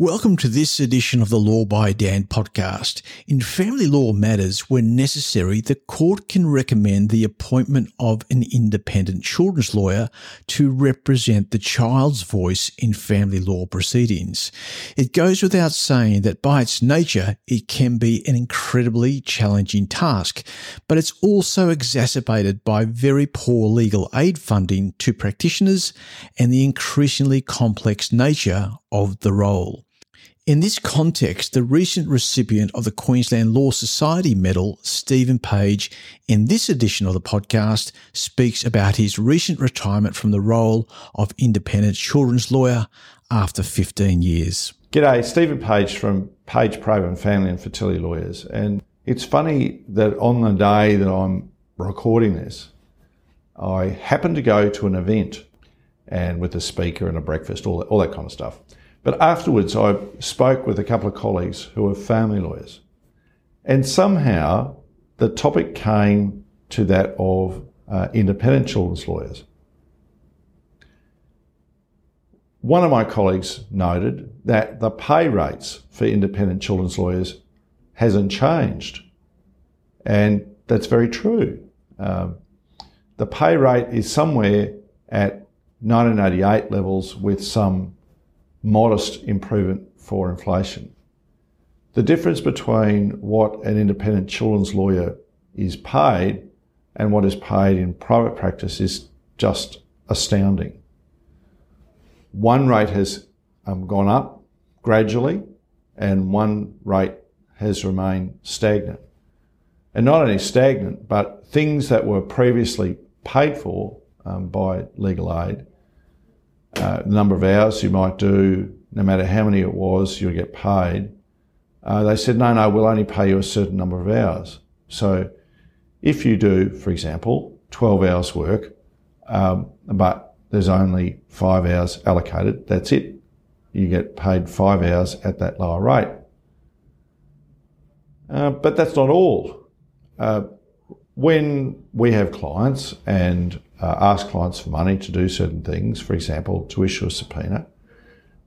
Welcome to this edition of the Law by Dan podcast. In family law matters, when necessary, the court can recommend the appointment of an independent children's lawyer to represent the child's voice in family law proceedings. It goes without saying that by its nature, it can be an incredibly challenging task, but it's also exacerbated by very poor legal aid funding to practitioners and the increasingly complex nature of the role. In this context, the recent recipient of the Queensland Law Society Medal, Stephen Page, in this edition of the podcast, speaks about his recent retirement from the role of independent children's lawyer after 15 years. G'day, Stephen Page from Page Provan Family and Fertility Lawyers. And it's funny that on the day that I'm recording this, I happened to go to an event and with a speaker and a breakfast, all that, all that kind of stuff. But afterwards, I spoke with a couple of colleagues who are family lawyers. And somehow the topic came to that of uh, independent children's lawyers. One of my colleagues noted that the pay rates for independent children's lawyers hasn't changed. And that's very true. Um, the pay rate is somewhere at 1988 levels with some modest improvement for inflation. The difference between what an independent children's lawyer is paid and what is paid in private practice is just astounding. One rate has um, gone up gradually and one rate has remained stagnant. And not only stagnant, but things that were previously paid for um, by legal aid uh, the number of hours you might do, no matter how many it was, you'll get paid. Uh, they said, no, no, we'll only pay you a certain number of hours. So if you do, for example, 12 hours work, um, but there's only five hours allocated, that's it. You get paid five hours at that lower rate. Uh, but that's not all. Uh, when we have clients and uh, ask clients for money to do certain things, for example, to issue a subpoena,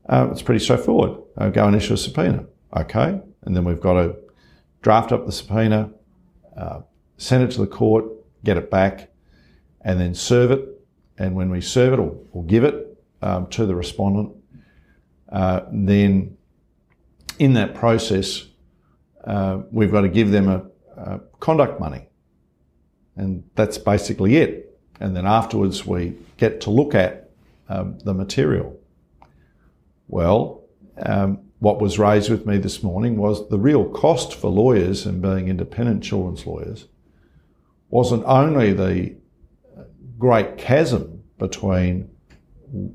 uh, it's pretty straightforward. Uh, go and issue a subpoena. Okay. And then we've got to draft up the subpoena, uh, send it to the court, get it back, and then serve it. And when we serve it or, or give it um, to the respondent, uh, then in that process, we've got to give them a, a conduct money. And that's basically it and then afterwards we get to look at um, the material. Well, um, what was raised with me this morning was the real cost for lawyers and being independent children's lawyers wasn't only the great chasm between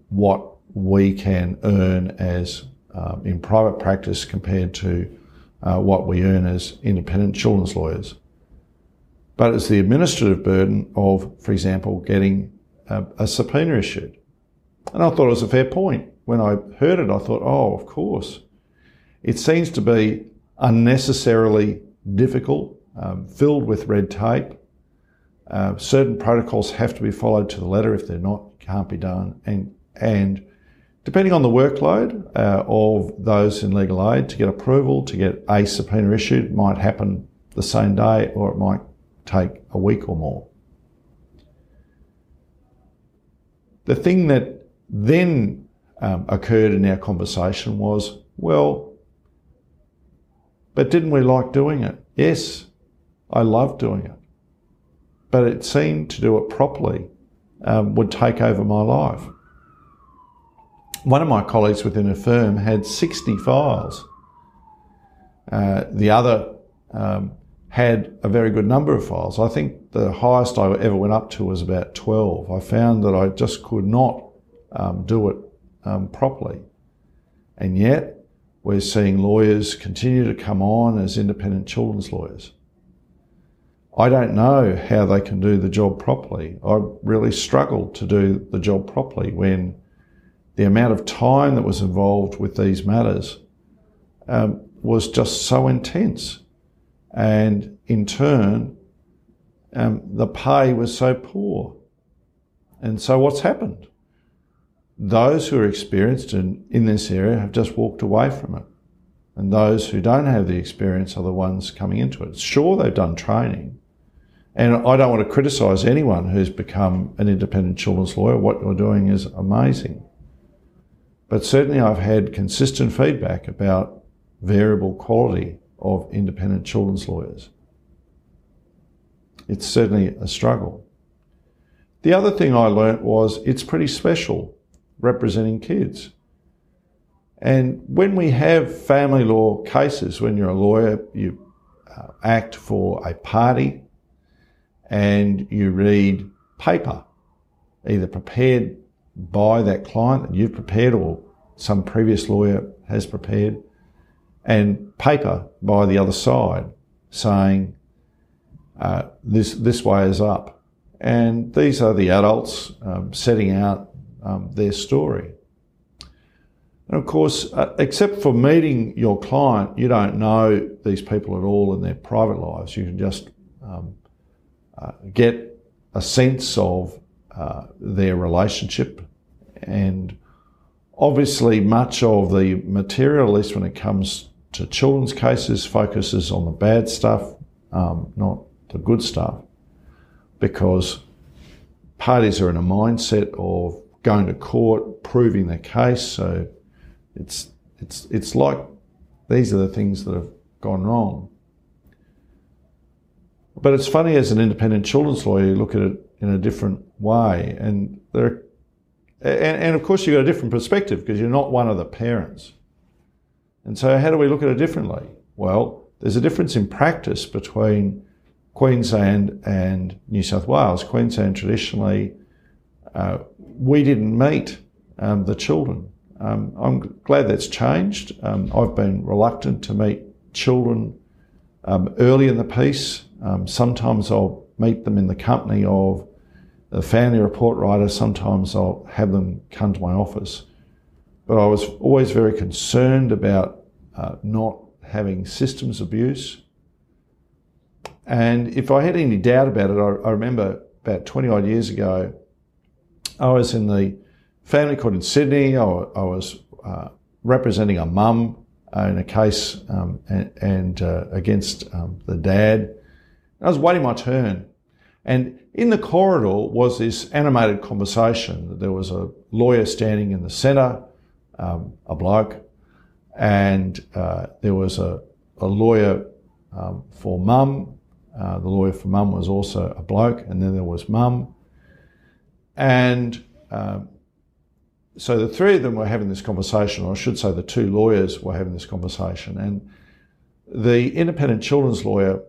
what we can earn as um, in private practice compared to uh, what we earn as independent children's lawyers but it's the administrative burden of, for example, getting a, a subpoena issued. And I thought it was a fair point. When I heard it, I thought, oh, of course. It seems to be unnecessarily difficult, um, filled with red tape. Uh, certain protocols have to be followed to the letter. If they're not, can't be done. And, and depending on the workload uh, of those in legal aid, to get approval, to get a subpoena issued, might happen the same day or it might take a week or more. The thing that then um, occurred in our conversation was, well, but didn't we like doing it? Yes, I love doing it. But it seemed to do it properly um, would take over my life. One of my colleagues within a firm had 60 files. Uh, the other um, had a very good number of files. I think the highest I ever went up to was about 12. I found that I just could not um, do it um, properly. And yet, we're seeing lawyers continue to come on as independent children's lawyers. I don't know how they can do the job properly. I really struggled to do the job properly when the amount of time that was involved with these matters um, was just so intense. And in turn, um, the pay was so poor. And so what's happened? those who are experienced in, in this area have just walked away from it. And those who don't have the experience are the ones coming into it. Sure, they've done training. And I don't want to criticise anyone who's become an independent children's lawyer. What you're doing is amazing. But certainly I've had consistent feedback about variable quality of independent children's lawyers. It's certainly a struggle. The other thing I learnt was it's pretty special representing kids. And when we have family law cases, when you're a lawyer, you uh, act for a party and you read paper, either prepared by that client that you've prepared or some previous lawyer has prepared, and paper by the other side saying uh, this this way is up, and these are the adults um, setting out um, their story. And of course, uh, except for meeting your client, you don't know these people at all in their private lives. You can just um, uh, get a sense of uh, their relationship and obviously much of the material, at least when it comes to children's cases, focuses on the bad stuff, um, not the good stuff, because parties are in a mindset of going to court, proving their case. So it's it's it's like these are the things that have gone wrong. But it's funny as an independent children's lawyer, you look at it in a different way, and there, and, and of course you've got a different perspective because you're not one of the parents. And so, how do we look at it differently? Well, there's a difference in practice between Queensland and New South Wales. Queensland traditionally, uh, we didn't meet um, the children. Um, I'm glad that's changed. Um, I've been reluctant to meet children um, early in the piece. Um, sometimes I'll meet them in the company of the family report writer. Sometimes I'll have them come to my office. But I was always very concerned about uh, not having systems abuse. And if I had any doubt about it, I, I remember about 20 odd years ago, I was in the family court in Sydney. I, I was uh, representing a mum in a case um, and, and uh, against um, the dad. I was waiting my turn. And in the corridor was this animated conversation. There was a lawyer standing in the centre, um, a bloke, and uh, there was a, a lawyer um, for mum. Uh, the lawyer for mum was also a bloke, and then there was mum. And um, so the three of them were having this conversation, or I should say the two lawyers were having this conversation. And the independent children's lawyer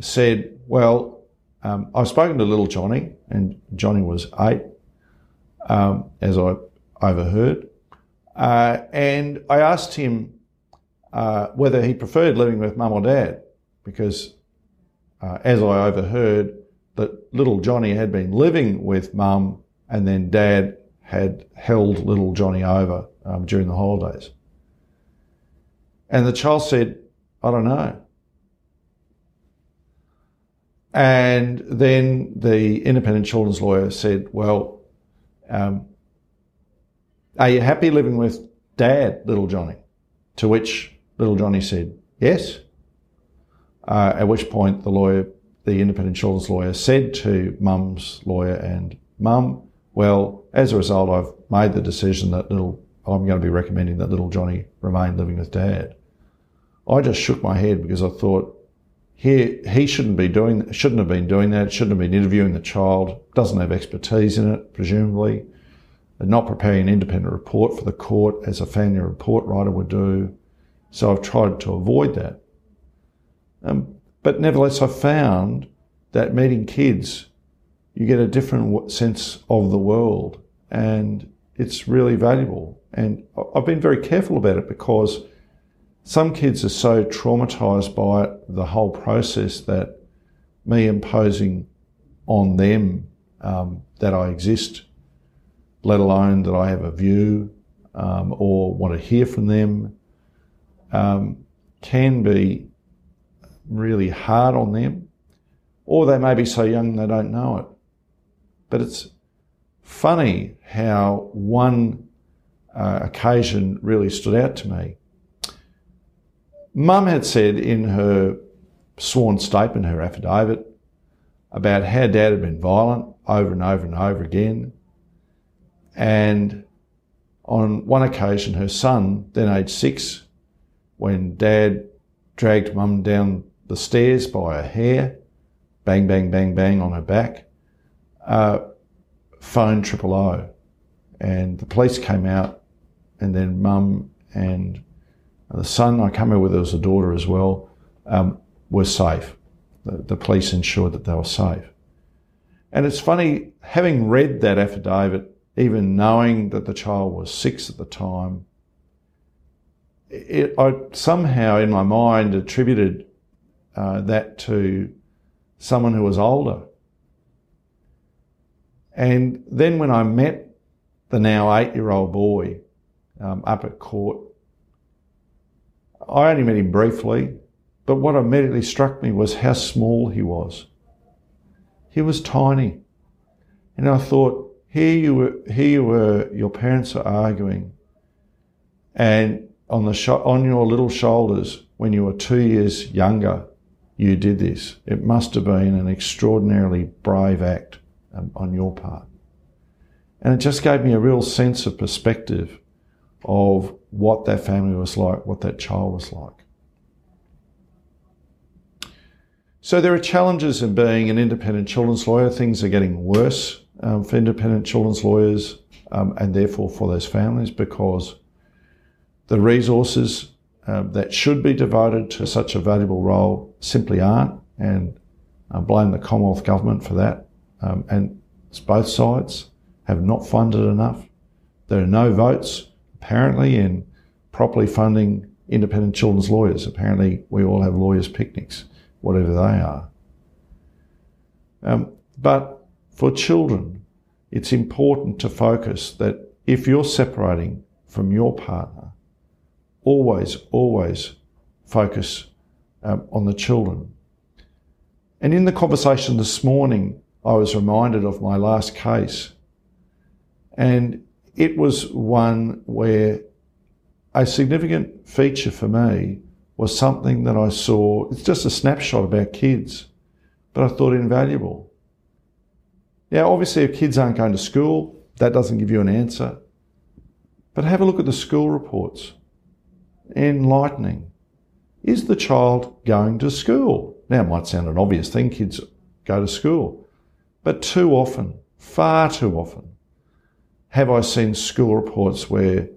said, Well, um, I've spoken to little Johnny, and Johnny was eight, um, as I overheard. Uh, and I asked him uh, whether he preferred living with mum or dad, because uh, as I overheard, that little Johnny had been living with mum and then dad had held little Johnny over um, during the holidays. And the child said, I don't know. And then the independent children's lawyer said, Well, um, are you happy living with dad, little Johnny? To which little Johnny said, Yes. Uh, at which point the lawyer, the independent children's lawyer, said to mum's lawyer and mum, well, as a result, I've made the decision that little, I'm going to be recommending that little Johnny remain living with dad. I just shook my head because I thought, he, he shouldn't be doing, shouldn't have been doing that, shouldn't have been interviewing the child, doesn't have expertise in it, presumably, not preparing an independent report for the court as a family report writer would do. So I've tried to avoid that. Um, but nevertheless, I found that meeting kids you get a different sense of the world and it's really valuable. And I've been very careful about it because some kids are so traumatized by it, the whole process that me imposing on them um, that I exist, let alone that I have a view um, or want to hear from them, um, can be really hard on them. Or they may be so young they don't know it. But it's funny how one uh, occasion really stood out to me. Mum had said in her sworn statement, her affidavit, about how dad had been violent over and over and over again. And on one occasion, her son, then aged six, when dad dragged mum down the stairs by her hair, bang, bang, bang, bang on her back, uh, phoned triple O. And the police came out, and then mum and the son, I can't remember whether it was a daughter as well, um, were safe. The, the police ensured that they were safe. And it's funny, having read that affidavit, even knowing that the child was six at the time, it, I somehow in my mind attributed uh, that to someone who was older. And then when I met the now eight year old boy um, up at court, I only met him briefly, but what immediately struck me was how small he was. He was tiny. And I thought, here you were, here you were, your parents are arguing, and on the on your little shoulders, when you were two years younger, you did this. It must have been an extraordinarily brave act um, on your part. And it just gave me a real sense of perspective of what that family was like, what that child was like. So there are challenges in being an independent children's lawyer. Things are getting worse um, for independent children's lawyers um, and therefore for those families because the resources um, that should be devoted to such a valuable role simply aren't. And I blame the Commonwealth Government for that. Um, and both sides have not funded enough. There are no votes apparently in properly funding independent children's lawyers. Apparently, we all have lawyers' picnics, whatever they are. Um, but for children, it's important to focus that if you're separating from your partner, always, always focus um, on the children. And in the conversation this morning, I was reminded of my last case. And it was one where a significant feature for me was something that I saw. It's just a snapshot about kids, but I thought invaluable. Now, obviously, if kids aren't going to school, that doesn't give you an answer. But have a look at the school reports. Enlightening. Is the child going to school? Now, it might sound an obvious thing, kids go to school. But too often, far too often, have I seen school reports where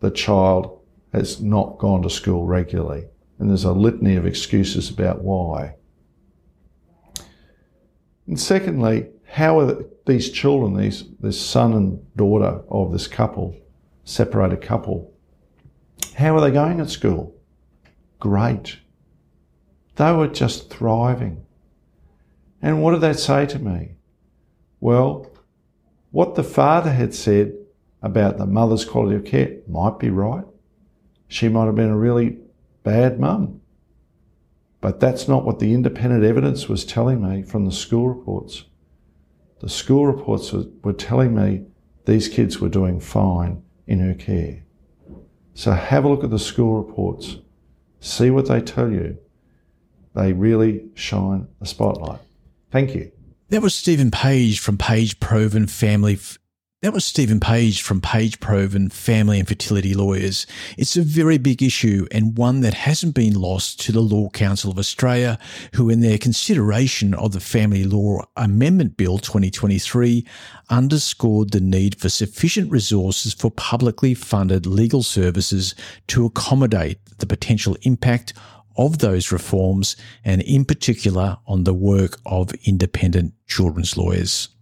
the child has not gone to school regularly? And there's a litany of excuses about why. And secondly, how are these children, these, this son and daughter of this couple, separated couple, how are they going at school? Great. They were just thriving. And what did that say to me? Well, what the father had said about the mother's quality of care might be right. She might have been a really bad mum. But that's not what the independent evidence was telling me from the school reports. The school reports were telling me these kids were doing fine in her care. So have a look at the school reports. See what they tell you. They really shine a spotlight. Thank you. That was Stephen Page from Page Provan Family. That was Stephen Page from Page Provan Family and Fertility Lawyers. It's a very big issue and one that hasn't been lost to the Law Council of Australia, who, in their consideration of the Family Law Amendment Bill 2023, underscored the need for sufficient resources for publicly funded legal services to accommodate the potential impact of those reforms and in particular on the work of independent children's lawyers.